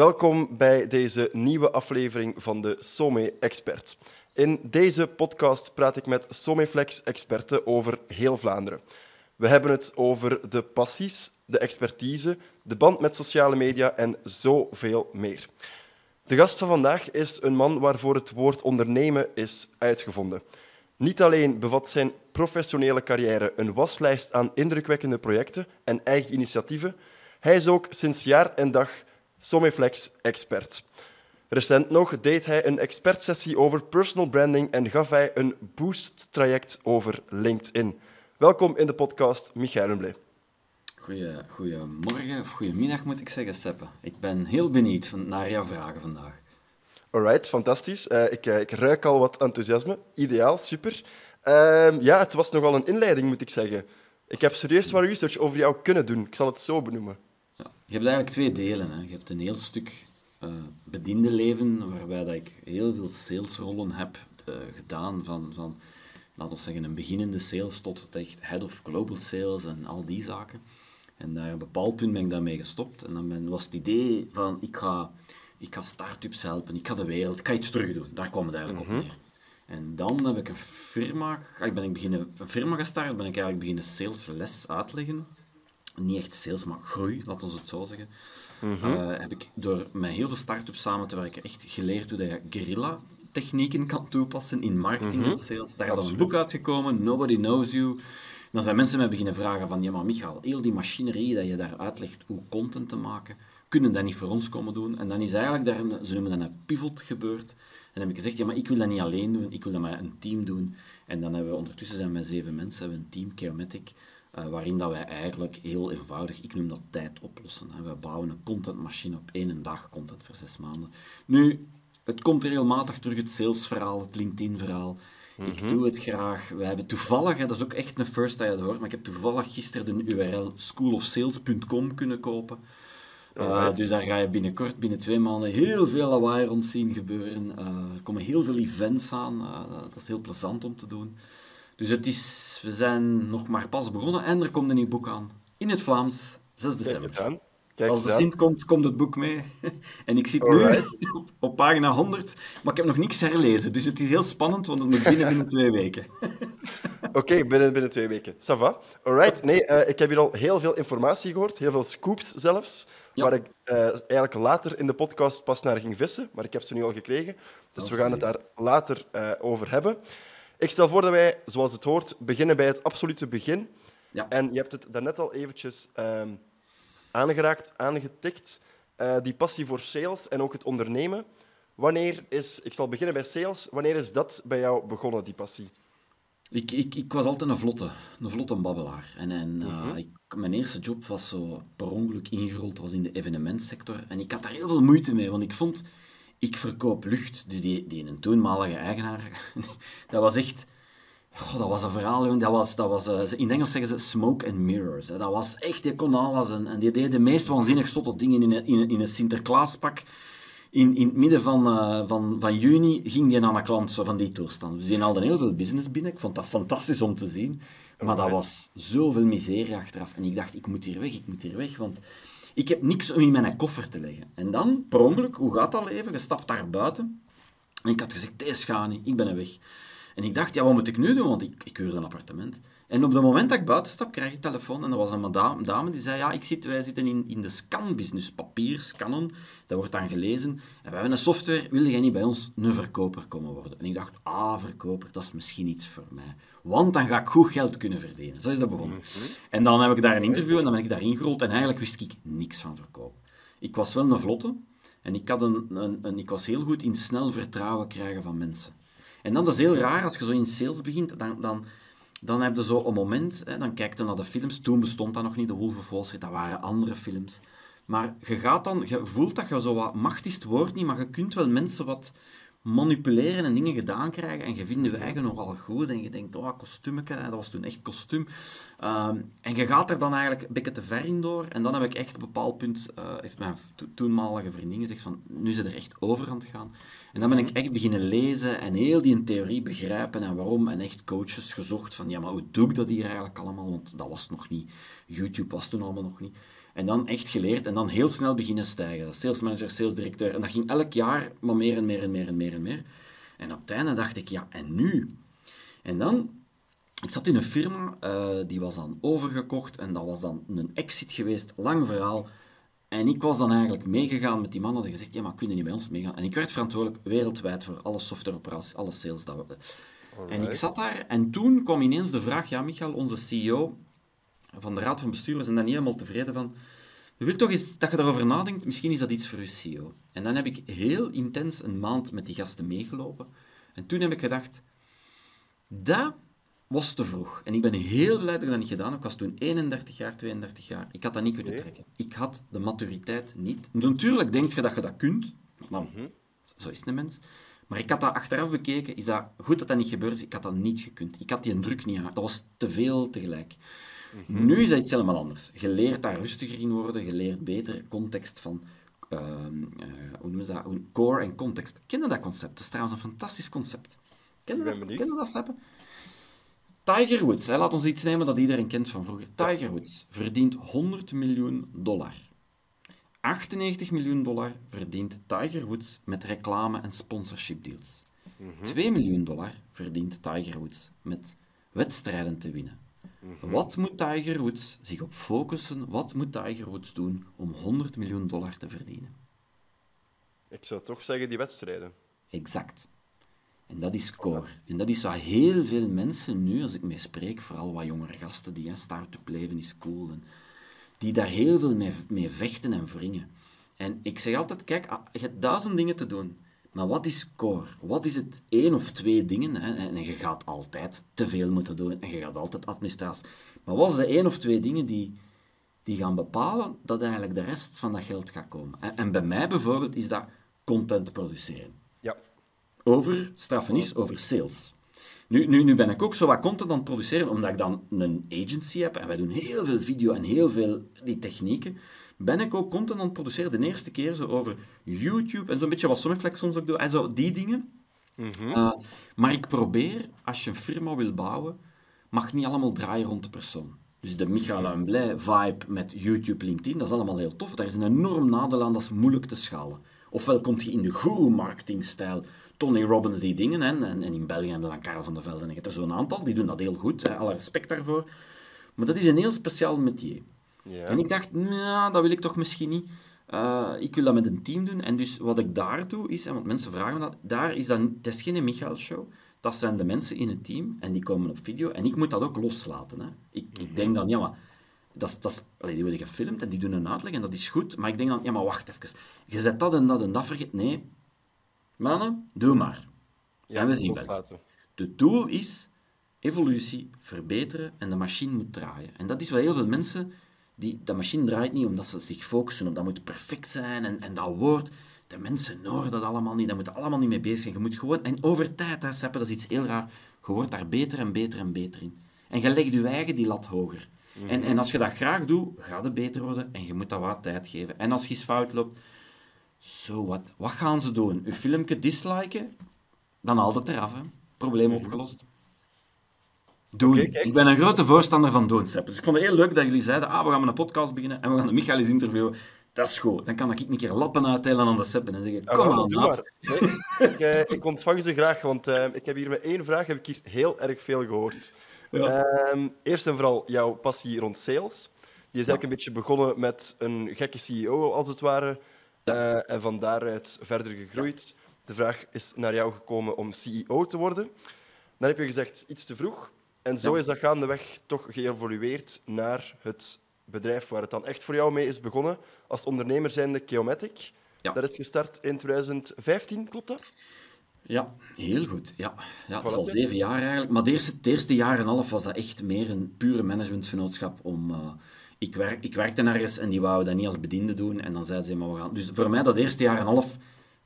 Welkom bij deze nieuwe aflevering van de Some Expert. In deze podcast praat ik met Someflex-experten over heel Vlaanderen. We hebben het over de passies, de expertise, de band met sociale media en zoveel meer. De gast van vandaag is een man waarvoor het woord ondernemen is uitgevonden. Niet alleen bevat zijn professionele carrière een waslijst aan indrukwekkende projecten en eigen initiatieven, hij is ook sinds jaar en dag Someflex-expert. Recent nog deed hij een expertsessie over personal branding en gaf hij een boost-traject over LinkedIn. Welkom in de podcast, Michael. Goeie, goedemorgen, of goedemiddag moet ik zeggen, Seppe. Ik ben heel benieuwd naar jouw vragen vandaag. Alright, fantastisch. Uh, ik, uh, ik, ruik al wat enthousiasme. Ideaal, super. Uh, ja, het was nogal een inleiding, moet ik zeggen. Ik heb serieus wat research over jou kunnen doen. Ik zal het zo benoemen. Je hebt eigenlijk twee delen. Hè. Je hebt een heel stuk uh, bediende leven, waarbij dat ik heel veel salesrollen heb gedaan. Van, van, laten we zeggen, een beginnende sales tot het echt head of global sales en al die zaken. En daar op een bepaald punt ben ik daarmee gestopt. En dan ben, was het idee van, ik ga, ik ga start-ups helpen, ik ga de wereld, ik ga iets terug doen. Daar kwam het eigenlijk op mhm. neer. En dan heb ik een firma, ik ben ik beginnen, een firma gestart, ben ik eigenlijk beginnen salesles uitleggen. Niet echt sales, maar groei, laten we het zo zeggen. Mm heb ik door met heel veel start-ups samen te werken echt geleerd hoe je guerrilla technieken kan toepassen in marketing en mhm. sales. Daar is dan een boek uitgekomen, Nobody Knows You. Dan zijn mensen mij beginnen vragen van, ja maar Michael, heel die machinerie dat je daar uitlegt hoe content te maken, kunnen dat niet voor ons komen doen? En dan is eigenlijk, daar, ze noemen dat een pivot gebeurd. En dan heb ik gezegd, ja maar ik wil dat niet alleen doen, ik wil dat met een team doen. En dan hebben we, ondertussen zijn we met zeven mensen, hebben we een team, Chaomatic, uh, waarin dat wij eigenlijk heel eenvoudig, ik noem dat tijd oplossen. En we bouwen een contentmachine op één dag, content voor zes maanden. Nu, het komt regelmatig terug, het salesverhaal, het LinkedIn-verhaal. Ik mhm. doe het graag. We hebben toevallig, dat is ook echt een first dat je hoort, maar ik heb toevallig gisteren de URL schoolofsales.com kunnen kopen. Uh, dus daar ga je binnenkort, binnen twee maanden, heel veel lawaai rond zien gebeuren. Uh, er komen heel veel events aan. Uh, dat is heel plezant om te doen. Dus het is, we zijn nog maar pas begonnen en er komt een nieuw boek aan. In het Vlaams, 6 december. Als de Sint komt, komt het boek mee. en ik zit nu op, pagina 100, maar ik heb nog niks herlezen. Dus het is heel spannend, want het moet binnen binnen twee weken. Oké, binnen, binnen twee weken. Ça va. Alright. Nee, uh, ik heb hier al heel veel informatie gehoord, heel veel scoops zelfs, waar ik uh, eigenlijk later in de podcast pas naar ging vissen, maar ik heb ze nu al gekregen. Dus we gaan het daar later uh, over hebben. Ik stel voor dat wij, zoals het hoort, beginnen bij het absolute begin. Ja. En je hebt het daarnet al eventjes... Um, aangeraakt, aangetikt. Uh, die passie voor sales en ook het ondernemen. Wanneer is, ik zal beginnen bij sales, wanneer is dat bij jou begonnen, die passie? Ik, ik, ik was altijd een vlotte, een vlotte babbelaar. En, en uh, ik, mijn eerste job was zo per ongeluk ingerold, was in de evenementsector. En ik had daar heel veel moeite mee, want ik vond, ik verkoop lucht. Dus die, die een toenmalige eigenaar, dat was echt dat was een verhaal, Dat was, dat was, uh, in Engels zeggen ze smoke and mirrors. Hè. Dat was echt, die kon alles. En, en die deed de meest waanzinnig zotte dingen in een, in, in een Sinterklaaspak. In, in het midden van, uh, van, van juni ging die naar een klant zo van die toestand. Dus die haalde heel veel business binnen. Ik vond dat fantastisch om te zien. Maar dat was zoveel miserie achteraf. En ik dacht, ik moet hier weg, ik moet hier weg. Want ik heb niks om in mijn koffer te leggen. En dan, per ongeluk, hoe gaat dat leven? Je stapt daar buiten. En ik had gezegd, deze gaat niet, ik ben er weg. En ik dacht, ja, wat moet ik nu doen? Want ik, ik huurde een appartement. En op het moment dat ik buiten stap, krijg ik telefoon. En er was een madame, dame die zei, ja, ik zit, wij zitten in, in de scanbusiness. Papier, scannen, dat wordt dan gelezen. En we hebben een software, wil jij niet bij ons een verkoper komen worden? En ik dacht, ah, verkoper, dat is misschien iets voor mij. Want dan ga ik goed geld kunnen verdienen. Zo is dat begonnen. Mhm. En dan heb ik daar een interview en dan ben ik daar ingerold. En eigenlijk wist ik niks van verkoop. Ik was wel een vlotte. En ik, had een, een, een, ik was heel goed in snel vertrouwen krijgen van mensen. En dan, dat is heel raar, als je zo in sales begint, dan, dan, dan heb je zo een moment, hè, dan kijk je naar de films. Toen bestond dat nog niet, de Wolf of dat waren andere films. Maar je gaat dan, je voelt dat je zo wat, macht is niet, maar je kunt wel mensen wat manipuleren en dingen gedaan krijgen. En je vindt je eigen nogal goed. En je denkt, oh, kostuumetje, dat was toen echt kostuum. Ehm, en je gaat er dan eigenlijk een beetje te ver in door. En dan heb ik echt op een bepaald punt, uh, heeft mijn toenmalige vriendin gezegd van, nu ze er echt over aan het gaan. En dan ben ik mhm. echt beginnen lezen en heel die theorie begrijpen en waarom. En echt coaches gezocht van, ja, maar hoe doe ik dat hier eigenlijk allemaal? Want dat was nog niet. YouTube was toen allemaal nog niet. En dan echt geleerd en dan heel snel beginnen stijgen. Sales manager, sales directeur. En dat ging elk jaar maar meer en meer en meer en meer en meer. En op het einde dacht ik, ja, en nu? En dan, ik zat in een firma, uh, die was dan overgekocht en dat was dan een exit geweest, lang verhaal. En ik was dan eigenlijk meegegaan met die mannen die gezegd, ja, maar kunnen niet bij ons meegaan? En ik werd verantwoordelijk wereldwijd voor alle softwareoperaties, alle sales dat we... En ik zat daar en toen kwam ineens de vraag, ja, Michael, onze CEO van de raad van bestuur, zijn daar niet helemaal tevreden van. We willen toch eens dat je daarover nadenkt, misschien is dat iets voor uw CEO. En dan heb ik heel intens een maand met die gasten meegelopen. En toen heb ik gedacht, dat was te vroeg. En ik ben heel blij dat ik dat niet gedaan heb. Ik was toen 31 jaar, 32 jaar. Ik had dat niet kunnen trekken. Ik had de maturiteit niet. Natuurlijk denk je dat je dat kunt. Maar mhm. zo is een mens. Maar ik had dat achteraf bekeken. Is dat goed dat dat niet gebeurd is? Ik had dat niet gekund. Ik had die druk niet aan. Dat was te veel tegelijk. Mhm. Nu is dat iets helemaal anders. Je leert daar rustiger in worden. Je leert beter context van... Uh, uh, hoe noemen ze dat? Core en context. Ken je dat concept? Dat is trouwens een fantastisch concept. Ken je dat, ken je dat, Seppe? Tiger Woods, hè, laat ons iets nemen dat iedereen kent van vroeger. Tiger Woods verdient 100 miljoen dollar. 98 miljoen dollar verdient Tiger Woods met reclame- en sponsorship deals. 2 miljoen dollar verdient Tiger Woods met wedstrijden te winnen. Mhm. Wat moet Tiger Woods zich op focussen? Wat moet Tiger Woods doen om 100 miljoen dollar te verdienen? Ik zou toch zeggen die wedstrijden. Exact. En dat is core. En dat is wat heel veel mensen nu, als ik mee spreek, vooral wat jongere gasten die start-up leven is cool, en die daar heel veel mee, mee vechten en wringen. En ik zeg altijd, kijk, ah, je hebt duizend dingen te doen. Maar wat is core? Wat is het één of twee dingen? Hè? En je gaat altijd te veel moeten doen en je gaat altijd administratie. Maar wat is de één of twee dingen die, die gaan bepalen dat eigenlijk de rest van dat geld gaat komen? En bij mij bijvoorbeeld is dat content produceren. Ja. Over strafenis, over sales. Nu, nu, nu ben ik ook zo wat content aan het produceren, omdat ik dan een agency heb en wij doen heel veel video en heel veel die technieken ben ik ook content aan het produceren. De eerste keer zo over YouTube en zo'n beetje wat Somiflex soms ook doet. En zo die dingen. Mm maar ik probeer, als je een firma wil bouwen, mag niet allemaal draaien rond de persoon. Dus de Michael Blij vibe met YouTube, LinkedIn, dat is allemaal heel tof. Daar is een enorm nadeel aan, dat is moeilijk te schalen. Ofwel komt je in de guru-marketingstijl, Tony Robbins die dingen, en, en in België hebben we dan Karel van der Velde en ik heb er zo'n aantal, die doen dat heel goed, hè, alle respect daarvoor. Maar dat is een heel speciaal métier. Ja. En ik dacht, nou, dat wil ik toch misschien niet. Uh, ik wil dat met een team doen. En dus wat ik daar doe is, want mensen vragen me dat, daar is dan, het is geen Michael-show. Dat zijn de mensen in het team en die komen op video. En ik moet dat ook loslaten. Hè. Ik, ik mhm. denk dan, ja, maar dat is, dat allee, die worden gefilmd en die doen een uitleg en dat is goed. Maar ik denk dan, ja, maar wacht even. Je zet dat en dat en dat vergeet. Nee, mannen, doe maar. Ja, en we zien wel. De doel is evolutie, verbeteren en de machine moet draaien. En dat is wat heel veel mensen die, dat machine draait niet omdat ze zich focussen op dat moet perfect zijn en, en dat woord. De mensen horen dat allemaal niet, daar moeten allemaal niet mee bezig zijn. Je moet gewoon, en over tijd, hè, Seppe, dat is iets heel raar, je wordt daar beter en beter en beter in. En je legt je eigen die lat hoger. en, en als je dat graag doet, gaat het beter worden en je moet dat wat tijd geven. En als je iets fout loopt, zo wat. Wat gaan ze doen? Je filmpje disliken? Dan haalt het eraf, hè. Probleem mhm. opgelost. Doen. ik ben een grote voorstander van doen, Dus ik vond het heel leuk dat jullie zeiden, ah, we gaan met een podcast beginnen en we gaan de Michael eens interviewen. Dat is goed. Dan kan ik een keer lappen uitdelen aan de Seppen en zeggen, kom aan, ik, eh, ik, ontvang ze graag, want uh, ik heb hier met één vraag heb ik hier heel erg veel gehoord. Ja. Uh, eerst en vooral jouw passie rond sales. Die is eigenlijk een beetje begonnen met een gekke CEO, als het ware. Uh, en van daaruit verder gegroeid. De vraag is naar jou gekomen om CEO te worden. Dan heb je gezegd, iets te vroeg. En zo is dat gaandeweg toch geëvolueerd naar het bedrijf waar het dan echt voor jou mee is begonnen. Als ondernemer zijnde Keomatic. Ja. Dat is gestart in 2015, klopt dat? Ja, heel goed. Ja, ja dat is al zeven jaar eigenlijk. Maar de eerste, het eerste jaar en half was dat echt meer een pure managementvernootschap om... Uh, ik, werk, ik werkte ergens en die wouden dat niet als bediende doen. En dan zeiden ze, maar we gaan... Dus voor mij, dat eerste jaar en half,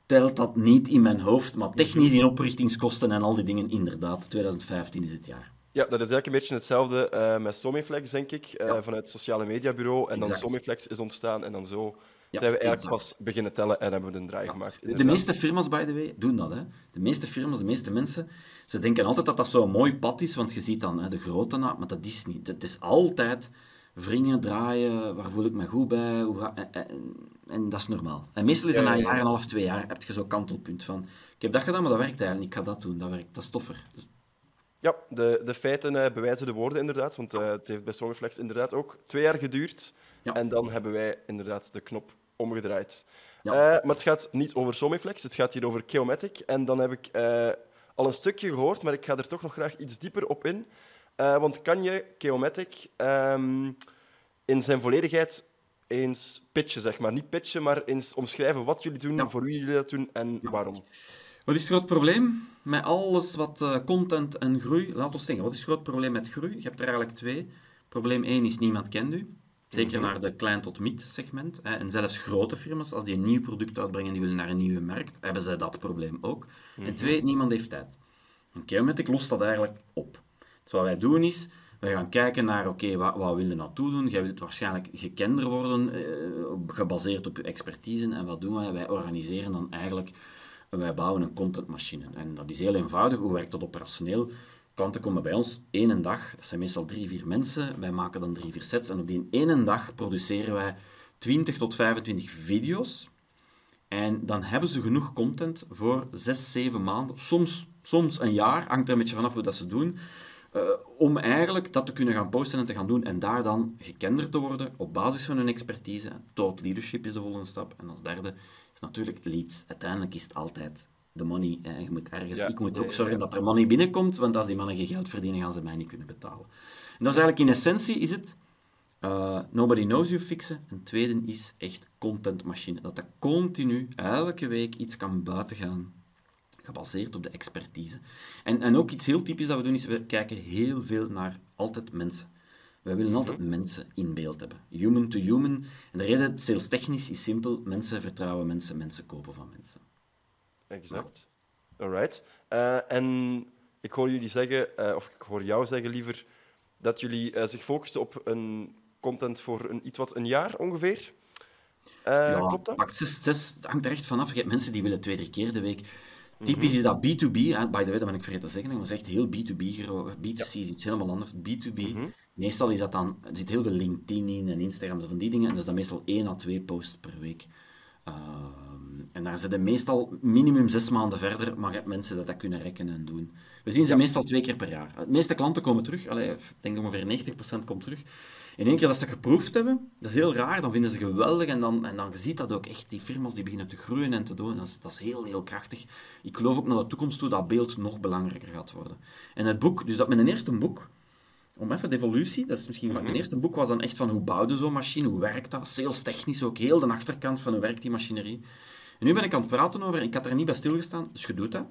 telt dat niet in mijn hoofd. Maar technisch in oprichtingskosten en al die dingen, inderdaad. 2015 is het jaar. Ja, dat is eigenlijk een beetje hetzelfde uh, met Somiflex, denk ik, uh, vanuit het sociale mediabureau. En dan Somiflex is ontstaan en dan zo zijn we eigenlijk pas beginnen tellen en hebben we een draai gemaakt. De meeste firma's, by the way, doen dat. Hè. De meeste firma's, de meeste mensen, ze denken altijd dat dat zo'n mooi pad is, want je ziet dan hè, de grote naam, maar dat is niet. Het is altijd wringen, draaien, waar voel ik me goed bij, hoe ga, en, en, dat is normaal. En meestal is het na een jaar en een half, twee jaar, heb je zo'n kantelpunt van, ik heb dat gedaan, maar dat werkt eigenlijk, ik ga dat doen, dat werkt, dat is toffer. Ja, de, de feiten uh, bewijzen de woorden inderdaad. Want uh, het heeft bij Songflex inderdaad ook twee jaar geduurd. Ja. En dan hebben wij inderdaad de knop omgedraaid. Ja. Uh, maar het gaat niet over Somiflex, het gaat hier over Geomatic. En dan heb ik al een stukje gehoord, maar ik ga er toch nog graag iets dieper op in. want kan je Geomatic um, in zijn volledigheid eens pitchen, zeg maar. Niet pitchen, maar eens omschrijven wat jullie doen, voor wie jullie dat doen en waarom. Wat is het groot probleem met alles wat uh, content en groei? Laat ons zeggen, wat is het groot probleem met groei? Je hebt er eigenlijk twee. Probleem 1 is niemand kent u. Zeker mhm. naar de klein tot mid segment. Hè. En zelfs grote firma's, als die een nieuw product uitbrengen en die willen naar een nieuwe markt, hebben ze dat probleem ook. En mhm. twee, niemand heeft tijd. En Geomatic lost dat eigenlijk op. Dus wat wij doen is, wij gaan kijken naar, oké, wat, wat wil je naartoe doen? Jij wilt waarschijnlijk gekender worden, eh, gebaseerd op je expertise. En wat doen wij? Wij organiseren dan eigenlijk wij bouwen een contentmachine. En dat is heel eenvoudig. Hoe werkt dat operationeel? Klanten komen bij ons één dag, dat zijn meestal drie, vier mensen. Wij maken dan drie, vier sets en op die ene dag produceren wij 20 tot 25 video's. En dan hebben ze genoeg content voor zes, zeven maanden, soms, soms een jaar, hangt er een beetje vanaf hoe dat ze doen, uh, om eigenlijk dat te kunnen gaan posten en te gaan doen en daar dan gekender te worden op basis van hun expertise. Thought leadership is de volgende stap. En als derde is natuurlijk leads. Uiteindelijk is het altijd de money. Hè. Je moet ergens, ik moet ook zorgen dat er money binnenkomt, want als die mannen geen geld verdienen, gaan ze mij niet kunnen betalen. En dat is eigenlijk in essentie is het uh, nobody knows you fixen. En tweede is echt contentmachine. Dat dat continu, elke week iets kan buiten gaan gebaseerd op de expertise. En, en ook iets heel typisch dat we doen, is we kijken heel veel naar altijd mensen. Wij willen altijd mhm. mensen in beeld hebben. Human to human. En de reden, sales technisch, is simpel. Mensen vertrouwen mensen, mensen kopen van mensen. Exact. Alright. Uh, en ik hoor jullie zeggen, uh, of ik hoor jou zeggen liever, dat jullie uh, zich focussen op een content voor een, iets wat een jaar ongeveer. ja, klopt dat? Pakt zes, zes, het hangt er echt vanaf. Je hebt mensen die willen twee, drie keer de week. Typisch is dat B2B, hè? by the way, dat ben ik vergeten te zeggen, dat is echt heel B2B B2C is iets helemaal anders. B2B, mhm. meestal is dat dan, er zit heel veel LinkedIn in en Instagram, van die dingen, en dat is dan meestal één à twee posts per week. Ehm, en daar zitten meestal minimum zes maanden verder, maar je hebt mensen dat dat kunnen rekken en doen. We zien ze meestal twee keer per jaar. De meeste klanten komen terug, allee, ik denk ongeveer 90% komt terug. In één keer dat ze geproefd hebben, dat is heel raar, dan vinden ze geweldig en dan, en dan je ziet dat ook echt, die firma's die beginnen te groeien en te doen, dat is, dat is heel, heel krachtig. Ik geloof ook naar de toekomst toe dat beeld nog belangrijker gaat worden. En het boek, dus dat met een eerste boek, om even de evolutie, dat is misschien mm Mijn eerste boek was dan echt van hoe bouwde zo'n machine, hoe werkt dat, sales technisch ook, heel de achterkant van hoe werkt die machinerie. En nu ben ik aan het praten over, ik had er niet bij stilgestaan, dus je doet dat.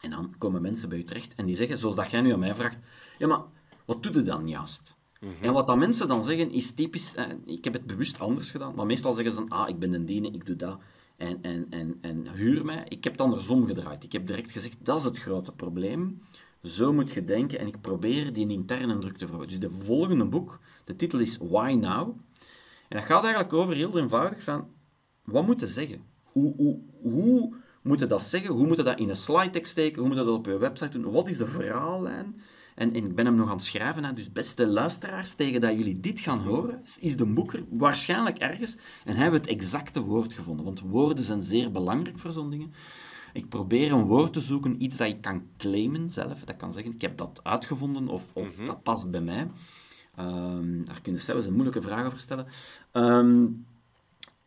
En dan komen mensen bij je terecht en die zeggen, zoals dat jij nu aan mij vraagt, ja maar, wat doet je dan juist? Mhm. En wat dan mensen dan zeggen is typisch, eh, ik heb het bewust anders gedaan, maar meestal zeggen ze dan, ah, ik ben een diene, ik doe dat en, en, en, en huur mij. Ik heb het andersom gedraaid. Ik heb direct gezegd, dat is het grote probleem. Zo moet je denken en ik probeer die interne druk te verhogen. Dus de volgende boek, de titel is Why Now? En dat gaat eigenlijk over heel eenvoudig van, wat moet je zeggen? Hoe, hoe, hoe moet je dat zeggen? Hoe moet je dat in een slide tekst steken? Hoe moet je dat op je website doen? Wat is de verhaallijn? En, ik ben hem nog aan het schrijven. Hè. Dus beste luisteraars, tegen dat jullie dit gaan horen, is de boeker waarschijnlijk ergens en hebben we het exacte woord gevonden. Want woorden zijn zeer belangrijk voor zo'n dingen. Ik probeer een woord te zoeken, iets dat ik kan claimen zelf. Dat kan zeggen, ik heb dat uitgevonden of, of mhm. dat past bij mij. Um, daar kun je zelfs een moeilijke vraag over stellen. Ehm,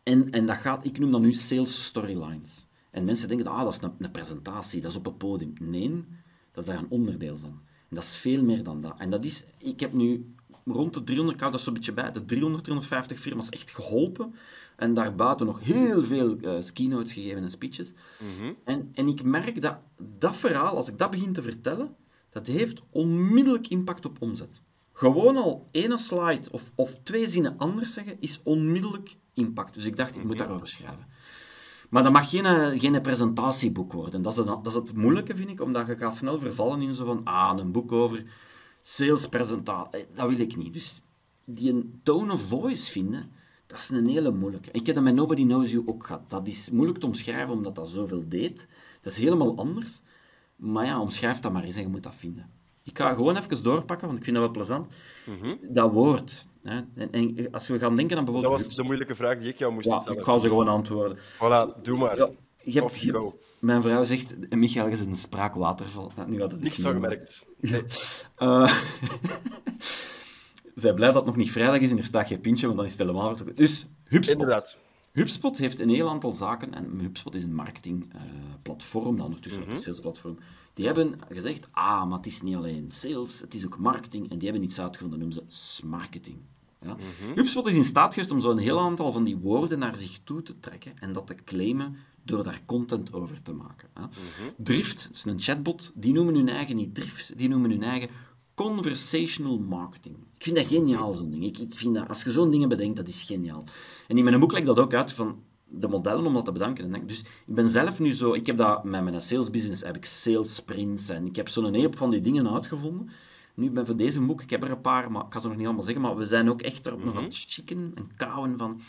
en, en dat gaat, ik noem dat nu sales storylines. En mensen denken, ah, dat is een, een presentatie, dat is op een podium. Nee, dat is daar een onderdeel van dat is veel meer dan dat. En dat is, ik heb nu rond de 300, ik hou dat zo'n beetje bij, de 300, 350 firma's echt geholpen. En daarbuiten nog heel veel uh, keynotes gegeven en speeches. Mhm. en, en ik merk dat dat verhaal, als ik dat begin te vertellen, dat heeft onmiddellijk impact op omzet. Gewoon al ene slide of, of twee zinnen anders zeggen, is onmiddellijk impact. Dus ik dacht, ik moet mhm. daarover schrijven. Maar dat mag geen, eh, geen presentatieboek worden. Dat is, dat is het moeilijke, vind ik, omdat je gaat snel vervallen in zo van, ah, een boek over salespresentatie. Eh, dat wil ik niet. Dus die tone of voice vinden, dat is een hele moeilijke. Ik heb dat met Nobody Knows You ook gehad. Dat is moeilijk te omschrijven, omdat dat zoveel deed. Dat is helemaal anders. Maar ja, omschrijf dat maar eens en je moet dat vinden. Ik ga gewoon even doorpakken, want ik vind dat wel plezant. Dat woord. Hè. En, en als we gaan denken aan Dat bijvoorbeeld... was de moeilijke vraag die ik jou moest Ja, stellen. ik ga ze gewoon antwoorden. Voilà, doe maar. Ja, je hebt, je mijn vrouw zegt, Michael, zit een spraakwaterval. Ja, nu gaat het Niks niet meer. gemerkt. Nee. Eh, zij blij dat het nog niet vrijdag is en er staat geen pintje, want dan is het helemaal. Dus, HubSpot. Inderdaad. HubSpot heeft een heel aantal zaken, en HubSpot is een marketingplatform, dan ondertussen ook een salesplatform. Die hebben gezegd, ah, maar het is niet alleen sales, het is ook marketing, en die hebben iets uitgevonden, dat noemen ze smarketing. Ja? HubSpot is in staat geweest om zo'n heel aantal van die woorden naar zich toe te trekken en dat te claimen door daar content over te maken. Hè? Drift, dat is een chatbot, die noemen hun eigen niet Drift, die noemen hun eigen conversational marketing. Ik vind dat geniaal, zo'n ding. Ik, ik vind dat, als je zo'n dingen bedenkt, dat is geniaal. En in mijn boek leg ik dat ook uit van de modellen om dat te bedanken. Dus ik ben zelf nu zo... Ik heb dat met mijn sales business, heb ik sales sprints en ik heb zo'n heap van die dingen uitgevonden. Nu ben voor deze boek, ik heb er een paar, maar ik ga ze nog niet allemaal zeggen, maar we zijn ook echt erop nog aan het chicken en kauwen van...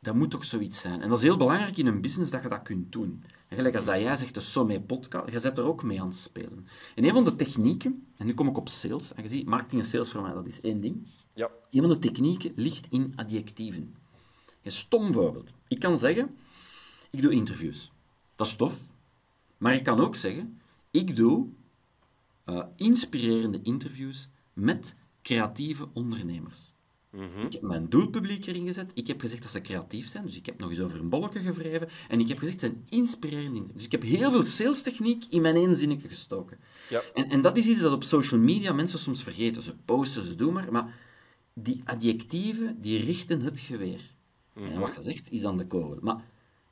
Dat moet toch zoiets zijn. En dat is heel belangrijk in een business dat je dat kunt doen. En gelijk als dat jij zegt, de Sommé podcast, je zet er ook mee aan het spelen. En een van de technieken, en nu kom ik op sales, en je ziet, marketing en sales voor mij, dat is één ding. Ja. Een van de technieken ligt in adjectieven. Een stom voorbeeld. Ik kan zeggen, ik doe interviews. Dat is tof. Maar ik kan ook zeggen, ik doe eh, inspirerende interviews met creatieve ondernemers. Ik heb mijn doelpubliek erin gezet. Ik heb gezegd dat ze creatief zijn. Dus ik heb nog eens over een bolletje gevreven. En ik heb gezegd, het zijn inspirerende interviews. Dus ik heb heel veel salestechniek in mijn één zinnetje gestoken. Ja. En, en dat is iets dat op social media mensen soms vergeten. Ze posten, ze doen maar. Maar die adjectieven, die richten het geweer. En wat je zegt, is dan de kogel. Maar,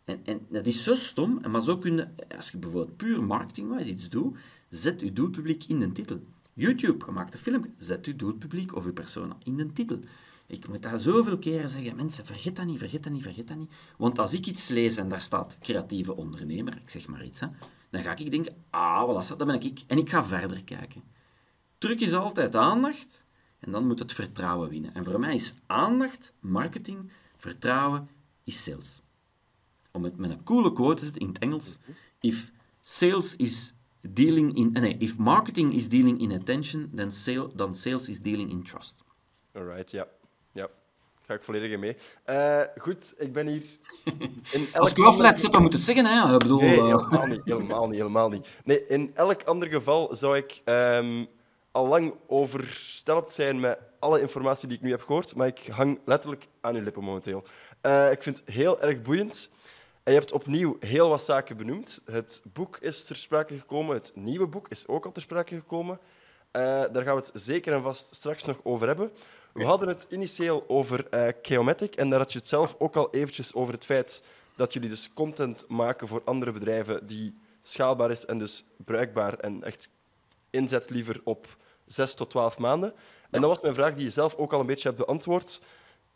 en, en dat is zo stom. Maar zo kun je, als je bijvoorbeeld puur marketingwijs iets doet, zet je doelpubliek in de titel. YouTube, gemaakte film, zet je doelpubliek of je persona in de titel. Ik moet dat zoveel keren zeggen, mensen, vergeet dat niet, vergeet dat niet, vergeet dat niet. Want als ik iets lees en daar staat creatieve ondernemer, ik zeg maar iets, hè, dan ga ik denken, ah, voilà, dat ben ik. En ik ga verder kijken. Truc is altijd aandacht en dan moet het vertrouwen winnen. En voor mij is aandacht marketing, vertrouwen is sales. Om het met een coole quote te zetten in het Engels. If sales is dealing in... Nee, if marketing is dealing in attention, then, sale, dan sales is dealing in trust. Alright, ja. Ja. Ga ik volledig mee. Eh, goed, ik ben hier in elk Als ik wel flat heb, moet het zeggen, hè. Ik bedoel... Nee, eh, helemaal niet, helemaal niet, helemaal niet. Nee, in elk ander geval zou ik ehm, al lang overstelpt zijn met alle informatie die ik nu heb gehoord, maar ik hang letterlijk aan uw lippen momenteel. Eh, ik vind het heel erg boeiend. En je hebt opnieuw heel wat zaken benoemd. Het boek is ter sprake gekomen, het nieuwe boek is ook al ter sprake gekomen. Eh, daar gaan we het zeker en vast straks nog over hebben. We hadden het initieel over Chaomatic en daar had je het zelf ook al eventjes over het feit dat jullie dus content maken voor andere bedrijven die schaalbaar is en dus bruikbaar en echt inzet liever op 6 tot 12 maanden. En dat was mijn vraag die je zelf ook al een beetje hebt beantwoord.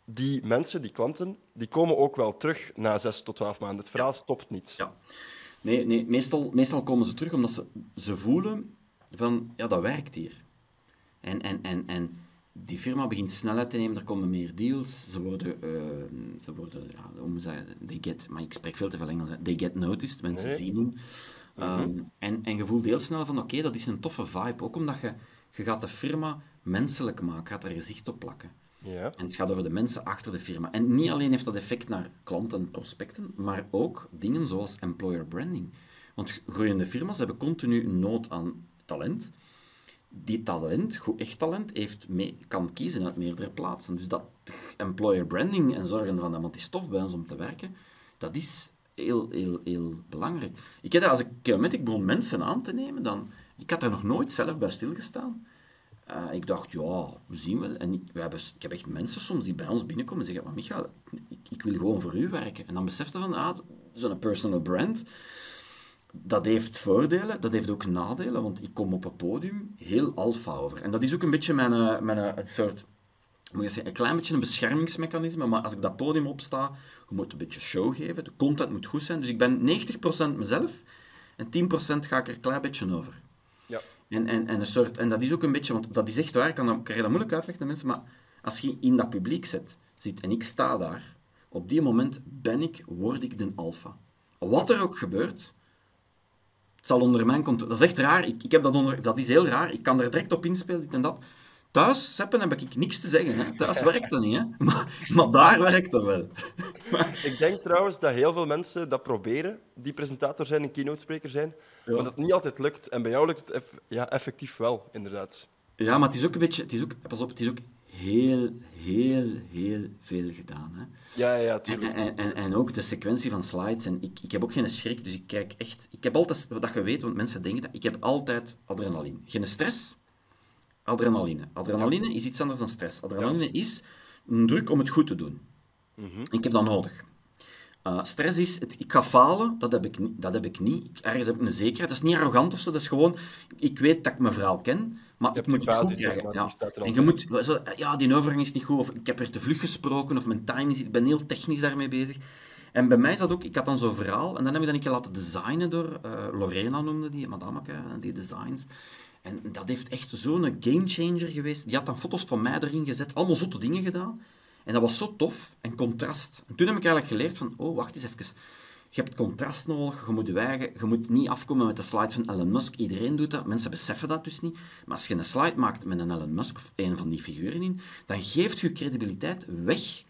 Die mensen, die klanten, die komen ook wel terug na 6 tot 12 maanden. Het verhaal stopt niet. Ja. Nee, nee meestal, meestal komen ze terug omdat ze, ze voelen van, ja, dat werkt hier. En, en, en, en die firma begint snelheid te nemen, er komen meer deals, ze worden, eh, ze worden ja, hoe moet zeggen, they get, maar ik spreek veel te veel Engels, they get noticed, mensen Nee. zien hun. Ehm, en, en je voelt heel snel van, oké, dat is een toffe vibe, ook omdat je, je gaat de firma menselijk maken, gaat er gezicht op plakken. Ja. En het gaat over de mensen achter de firma. En niet alleen heeft dat effect naar klanten en prospecten, maar ook dingen zoals employer branding. Want groeiende firma's hebben continu nood aan talent. Die talent, goed echt talent, heeft mee, kan kiezen uit meerdere plaatsen. Dus dat employer branding en zorgen ervan dat het is tof bij ons om te werken, dat is heel, heel, heel belangrijk. Ik heb dat, als ik met ik begon mensen aan te nemen, dan, ik had er nog nooit zelf bij stilgestaan. Eh, ik dacht, ja, we zien wel. En ik, we hebben, ik heb echt mensen soms die bij ons binnenkomen en zeggen van, Michael, ik, ik wil gewoon voor u werken. En dan besefte van, ah, zo'n personal brand, dat heeft voordelen, dat heeft ook nadelen, want ik kom op een podium heel alfa over. En dat is ook een beetje mijn, eh, mijn eh, soort, moet je zeggen, een klein beetje een beschermingsmechanisme, maar als ik dat podium opsta, je moet een beetje show geven, de content moet goed zijn. Dus ik ben 90% mezelf en 10% ga ik er een klein beetje over. Ja. En, en, en, een soort, en dat is ook een beetje, want dat is echt waar, ik kan, dat, kan dat moeilijk uitleggen mensen, maar als je in dat publiek zit, zit en ik sta daar, op die moment ben ik, word ik de alfa. Wat er ook gebeurt, Het zal onder mijn controle... Dat is echt raar. Ik, ik heb dat, onder, dat is heel raar. Ik kan er direct op inspelen, dit en dat. Thuis, Seppen, heb ik niks te zeggen. Hè. Thuis werkt dat niet, hè. Maar, maar daar werkt dat wel. Ik denk trouwens dat heel veel mensen dat proberen, die presentator zijn en keynote spreker zijn, Ja. maar dat het niet altijd lukt. En bij jou lukt het eff- ja, effectief wel, inderdaad. Ja, maar het is ook een beetje... Het is ook, pas op, het is ook heel, heel, heel veel gedaan, hè. Ja, ja, tuurlijk. en, en, en ook de sequentie van slides. En ik, ik heb ook geen schrik, dus ik kijk echt... Ik heb altijd, wat dat je weet, want mensen denken dat, ik heb altijd adrenaline. Geen stress, adrenaline. Adrenaline is iets anders dan stress. Adrenaline is een druk om het goed te doen. Ik heb dat nodig. Uh, stress is, het, ik ga falen, dat heb ik, niet- dat heb ik niet. Ik, ergens heb ik een zekerheid. Dat is niet arrogant of zo, dat is gewoon, ik weet dat ik mijn verhaal ken, maar ik hebt moet het goed krijgen. Ja. En je moet, zo, ja, die overgang is niet goed, of ik heb er te vlug gesproken, of mijn timing is, ik ben heel technisch daarmee bezig. En bij mij is dat ook, ik had dan zo'n verhaal, en dan heb ik dat een keer laten designen door, eh, Lorena noemde die, madameke, eh, die designs. En dat heeft echt zo'n gamechanger geweest. Die had dan foto's van mij erin gezet, allemaal zotte dingen gedaan. En dat was zo tof en contrast. En toen heb ik eigenlijk geleerd van, oh, wacht eens even. Je hebt contrast nodig, je moet je eigen, je moet niet afkomen met de slide van Elon Musk. Iedereen doet dat, mensen beseffen dat dus niet. Maar als je een slide maakt met een Elon Musk of een van die figuren in, dan geeft je credibiliteit weg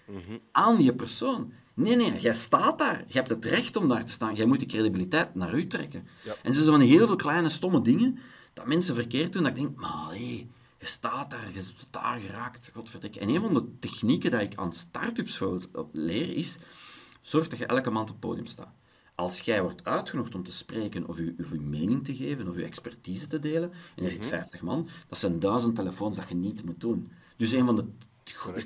aan die persoon. Nee, nee, jij staat daar. Je hebt het recht om daar te staan. Jij moet die credibiliteit naar u trekken. Ja. En zo van heel veel kleine stomme dingen dat mensen verkeerd doen, dat ik denk, maar hé, je staat daar, je bent daar geraakt, godverdikke. En een van de technieken die ik aan start-ups leer is, zorg dat je elke maand op het podium staat. Als jij wordt uitgenodigd om te spreken of je, of je mening te geven of je expertise te delen, en er zit 50 man, dat zijn duizend telefoons dat je niet moet doen. Dus een van de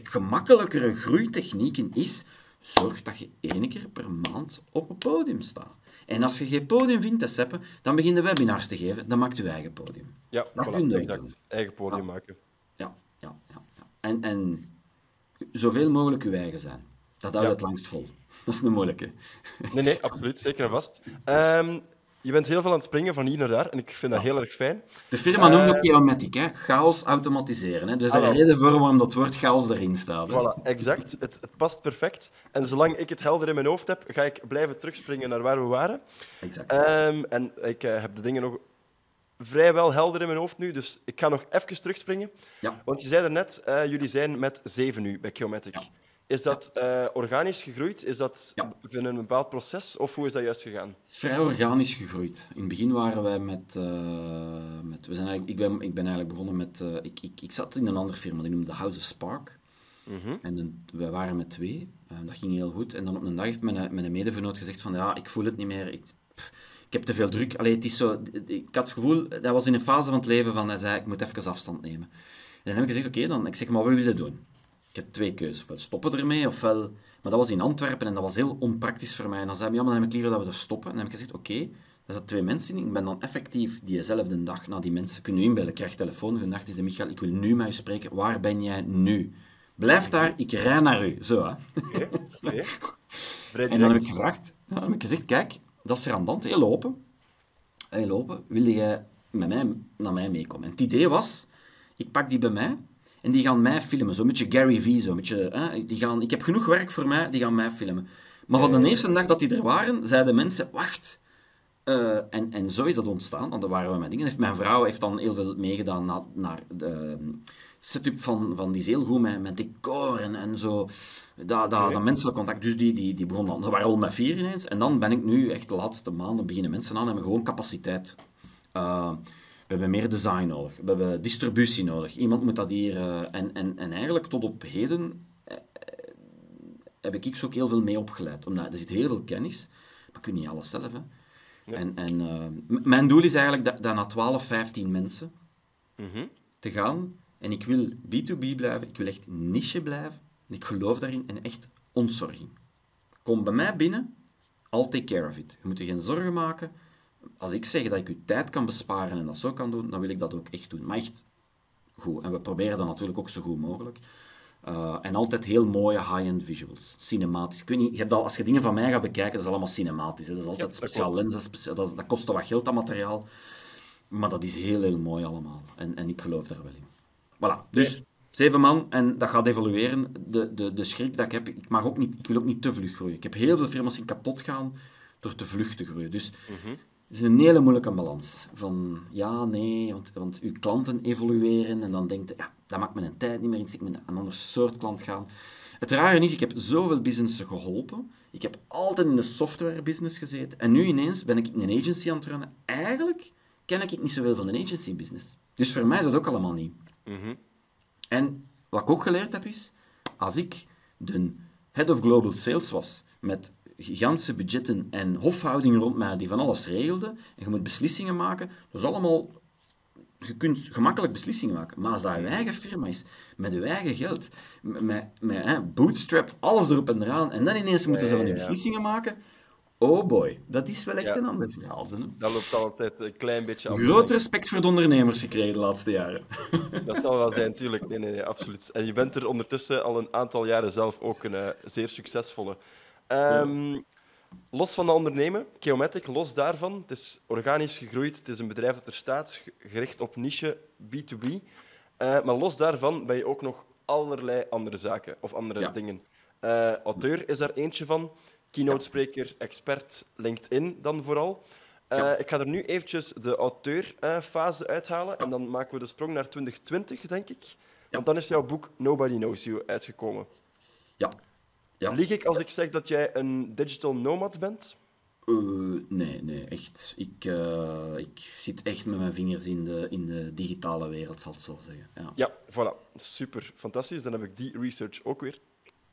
gemakkelijkere groeitechnieken is, zorg dat je één keer per maand op een podium staat. En als je geen podium vindt te seppen, dan begin je webinars te geven, dan maakt je eigen podium. Ja, dat voilà, kun je ook exact. doen. Eigen podium Ja. maken. Ja, ja, ja. ja. En, en zoveel mogelijk je eigen zijn. Dat houdt Ja. het langst vol. Dat is een moeilijke. Nee, nee, absoluut. Zeker en vast. Ehm, je bent heel veel aan het springen van hier naar daar en ik vind dat heel erg fijn. De firma noemt Eh, ook Chaomatic, hè? chaos automatiseren. Hè? Dus Ah, is wel. een reden voor waarom dat woord chaos erin staat. Hè? Voilà, exact. Het, het past perfect. En zolang ik het helder in mijn hoofd heb, ga ik blijven terugspringen naar waar we waren. Exact. Ehm, en ik eh, heb de dingen nog vrijwel helder in mijn hoofd nu, dus ik ga nog even terugspringen. Ja. Want je zei er net, eh, jullie zijn met zeven nu bij Geomatic. Ja. Is dat eh, organisch gegroeid? Is dat Ja. in een bepaald proces? Of hoe is dat juist gegaan? Het is vrij organisch gegroeid. In het begin waren wij met... eh, met we zijn eigenlijk, ik, ben, ik ben eigenlijk begonnen met... eh, ik, ik, ik zat in een andere firma, die noemde House of Spark. En dan, wij waren met twee. dat ging heel goed. En dan op een dag heeft mijn, mijn medevernoot gezegd van... Ja, ik voel het niet meer. Ik, pff, ik heb te veel druk. Allee, het is zo... Ik had het gevoel... Dat was in een fase van het leven van... Hij zei, ik moet even afstand nemen. En dan heb ik gezegd, oké, dan... Ik zeg, maar wat wil je doen? Ik heb twee keuzes. Ofwel stoppen ermee, ofwel... Maar dat was in Antwerpen en dat was heel onpraktisch voor mij. En dan zei hij, ja, maar dan heb ik liever dat we er stoppen. En dan heb ik gezegd, oké, er zaten twee mensen in. Ik ben dan effectief diezelfde dag naar die mensen kunnen inbellen. Ik krijg telefoon. Goedendag, is de Michael. Ik wil nu met u spreken. Waar ben jij nu? Blijf daar, ik rij naar u. Zo, hè. Oké. Vrij En dan heb ik gevraagd, dan heb ik gezegd, kijk, dat is er aan de hand, heel open. Heel open, wil jij met mij, naar mij meekomen? En het idee was, ik pak die bij mij en die gaan mij filmen. Zo'n beetje Gary Vee, zo'n beetje, hè, die gaan, ik heb genoeg werk voor mij, die gaan mij filmen. Maar van de eerste dag dat die er waren, zeiden mensen, wacht, eh, en, en zo is dat ontstaan. Want dan waren we met dingen. Heeft, mijn vrouw heeft dan heel veel meegedaan naar, naar de ehm, setup van, van die is heel goed met, met decor en, en zo. Dat, dat, dat menselijk contact. Dus die, die, die begon dan. Ze waren al met vier ineens. En dan ben ik nu echt de laatste maanden beginnen mensen aan en hebben gewoon capaciteit. Uh, we hebben meer design nodig. We hebben distributie nodig. Iemand moet dat hier... Uh, en, en, en eigenlijk tot op heden uh, heb ik ook heel veel mee opgeleid. Omdat er zit heel veel kennis, maar kun je niet alles zelf. Hè. Ja. En, en uh, mijn doel is eigenlijk dat, dat na 12, 15 mensen mm -hmm. te gaan. En ik wil B2B blijven, ik wil echt niche blijven. Ik geloof daarin en echt ontzorging. Kom bij mij binnen, I'll take care of it. Je moet je geen zorgen maken. Als ik zeg dat ik je tijd kan besparen en dat zo kan doen, dan wil ik dat ook echt doen. Maar echt goed. En we proberen dat natuurlijk ook zo goed mogelijk. Uh, en altijd heel mooie high-end visuals. Cinematisch. Ik weet niet, je hebt al, als je dingen van mij gaat bekijken, dat is allemaal cinematisch. Hè. Dat is altijd ja, speciaal lenzen. Dat, dat kost wat geld, dat materiaal. Maar dat is heel, heel mooi allemaal. En, en ik geloof daar wel in. Voilà. Dus nee. zeven man en dat gaat evolueren. De, de, de schrik dat ik heb, ik, mag ook niet, ik wil ook niet te vlug groeien. Ik heb heel veel firma's in kapot gaan door te vlug te groeien. Dus mm -hmm. Is een hele moeilijke balans. Van ja, nee, want, want uw klanten evolueren en dan denkt je, ja, dat maakt mijn tijd niet meer in, ik moet een ander soort klant gaan. Het rare is, ik heb zoveel businessen geholpen. Ik heb altijd in de software business gezeten. En nu ineens ben ik een agency aan het runnen. Eigenlijk ken ik niet zoveel van de agency business. Dus voor mij is dat ook allemaal nieuw. Mhm. En wat ik ook geleerd heb is, als ik de head of global sales was, met gigantische budgetten en hofhoudingen rond mij die van alles regelden, en je moet beslissingen maken, dat is allemaal... Je kunt gemakkelijk beslissingen maken. Maar als dat je eigen firma is, met je eigen geld, met, met hè, bootstrap, alles erop en eraan, en dan ineens moeten ze van die beslissingen maken, oh boy, dat is wel echt Ja. een ander verhaal. hè. Dat loopt altijd een klein beetje af. Groot respect voor de ondernemers gekregen de laatste jaren. Dat zal wel zijn, tuurlijk. Nee, nee, nee, absoluut. En je bent er ondertussen al een aantal jaren zelf ook een eh, zeer succesvolle. Ehm, Los van de ondernemen, Geomatic, los daarvan, het is organisch gegroeid, het is een bedrijf dat er staat, ge- gericht op niche B2B. Eh, maar los daarvan ben je ook nog allerlei andere zaken of andere Ja. dingen. Eh, auteur is daar eentje van, keynote-spreker, expert, LinkedIn dan vooral. Eh, Ja. Ik ga er nu eventjes de auteurfase uithalen en dan maken we de sprong naar 2020, denk ik. Want dan is jouw boek Nobody Knows You uitgekomen. Ja. Ja. Lieg ik als ik zeg dat jij een digital nomad bent? Eh, nee, nee, echt. Ik, eh, ik zit echt met mijn vingers in de, in de digitale wereld, zal ik zo zeggen. Ja. Ja, voilà. Super, fantastisch. Dan heb ik die research ook weer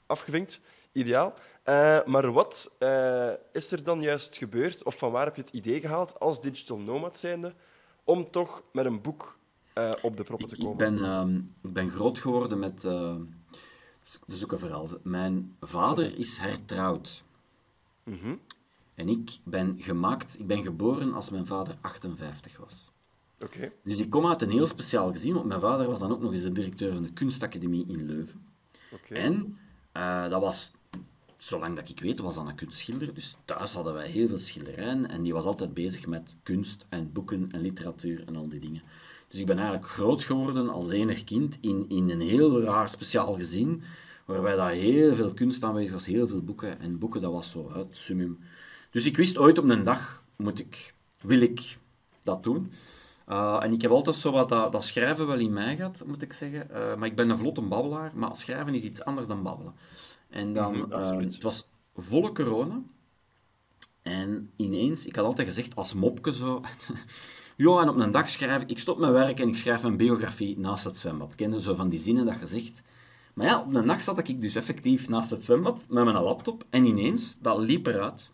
afgevinkt. Ideaal. Eh, maar wat is er dan juist gebeurd, of van waar heb je het idee gehaald als digital nomad zijnde, om toch met een boek op de proppen te Ik, ik, komen? ben, ehm, ik ben groot geworden met... dat is ook een verhaal. Mijn vader is hertrouwd. Mhm. En ik ben gemaakt... Ik ben geboren als mijn vader 58 was. Oké. Dus ik kom uit een heel speciaal gezin, want mijn vader was dan ook nog eens de directeur van de kunstacademie in Leuven. Oké. En eh, dat was, zolang dat ik weet, was dat een kunstschilder. Dus thuis hadden wij heel veel schilderijen en die was altijd bezig met kunst en boeken en literatuur en al die dingen. Dus ik ben eigenlijk groot geworden als enig kind in, in een heel raar speciaal gezin, waarbij daar heel veel kunst aanwezig was, heel veel boeken. En boeken, dat was zo het summum. Dus ik wist ooit op een dag, moet ik, wil ik dat doen. Uh, en ik heb altijd zo wat dat, dat schrijven wel in mij gehad, moet ik zeggen. Uh, maar ik ben een vlotte babbelaar, maar schrijven is iets anders dan babbelen. En dan, Mhm, uh, absoluut. het was volle corona. En ineens, ik had altijd gezegd als mopke zo... en op een dag schrijf ik, ik stop mijn werk en ik schrijf een biografie naast het zwembad. Kende zo van die zinnen dat je zegt. Maar ja, op een dag zat ik dus effectief naast het zwembad met mijn laptop en ineens, dat liep eruit.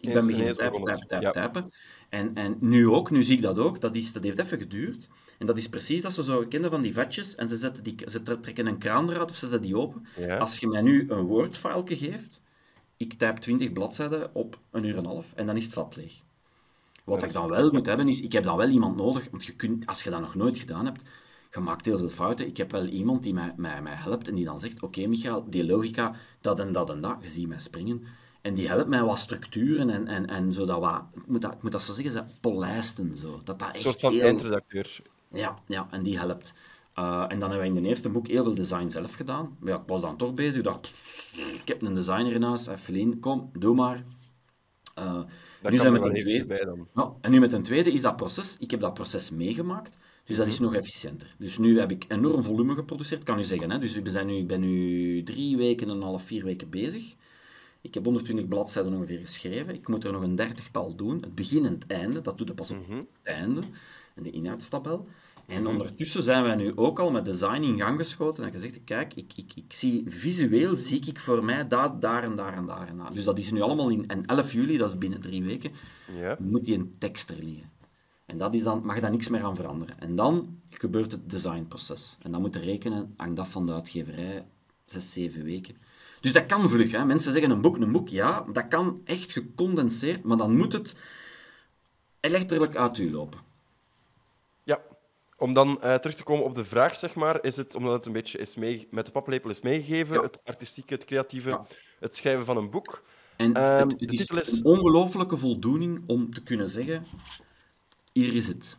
Ik ben beginnen typen, typen, typen, Ja. typen. En, en nu ook, nu zie ik dat ook, dat, is, dat heeft even geduurd. En dat is precies dat ze zo kennen van die vatjes en ze, zetten die, ze tre- trekken een kraan eruit of zetten die open. Ja. Als je mij nu een Word-file geeft, ik typ 20 bladzijden op een uur en een half en dan is het vat leeg. Wat ik dan wel moet hebben, is ik heb dan wel iemand nodig, want je kunt, als je dat nog nooit gedaan hebt, je maakt heel veel fouten. Ik heb wel iemand die mij, mij, mij helpt en die dan zegt, oké Michael, die logica, dat en dat en dat, je ziet mij springen. En die helpt mij wat structuren en, en, en zo dat wat, ik moet dat, ik moet dat zo zeggen, ze polijsten zo. Dat dat Een echt soort van heel- eindredacteur. ja, ja, en die helpt. Uh, en dan hebben we in de eerste boek heel veel design zelf gedaan. Maar ja, ik was dan toch bezig. Ik dacht, ik heb een designer in huis. Evelien, kom, doe maar. Uh, Dat nu zijn we met een tweede. bij dan. Ja, en nu met een tweede is dat proces. Ik heb dat proces meegemaakt. Dus dat Mhm. is nog efficiënter. Dus nu heb ik enorm volume geproduceerd, kan u zeggen. Hè? Dus we zijn nu, ik ben nu drie weken en een half, vier weken bezig. Ik heb 120 bladzijden ongeveer geschreven. Ik moet er nog een dertigtal doen. Het begin en het einde, dat doe je pas op Mhm. het einde. En de inhoudstabel. En ondertussen zijn wij nu ook al met design in gang geschoten. En gezegd, kijk, ik, ik, ik zie visueel zie ik voor mij dat, daar en daar en daar en daar. Dus dat is nu allemaal in... En 11 juli, dat is binnen drie weken, Ja. moet die een tekst er liggen. En dat is dan, mag daar niks meer aan veranderen. En dan gebeurt het designproces. En dan moet je rekenen, hangt af van de uitgeverij, zes, zeven weken. Dus dat kan vlug. Hè. Mensen zeggen een boek, een boek, ja. Dat kan echt gecondenseerd, maar dan moet het letterlijk uit u lopen. Om dan eh, terug te komen op de vraag, zeg maar, is het omdat het een beetje is mee, met de paplepel is meegegeven, Ja. het artistieke, het creatieve, Ja. het schrijven van een boek. En Ehm, het, de het is titel is- een ongelooflijke voldoening om te kunnen zeggen, hier is het.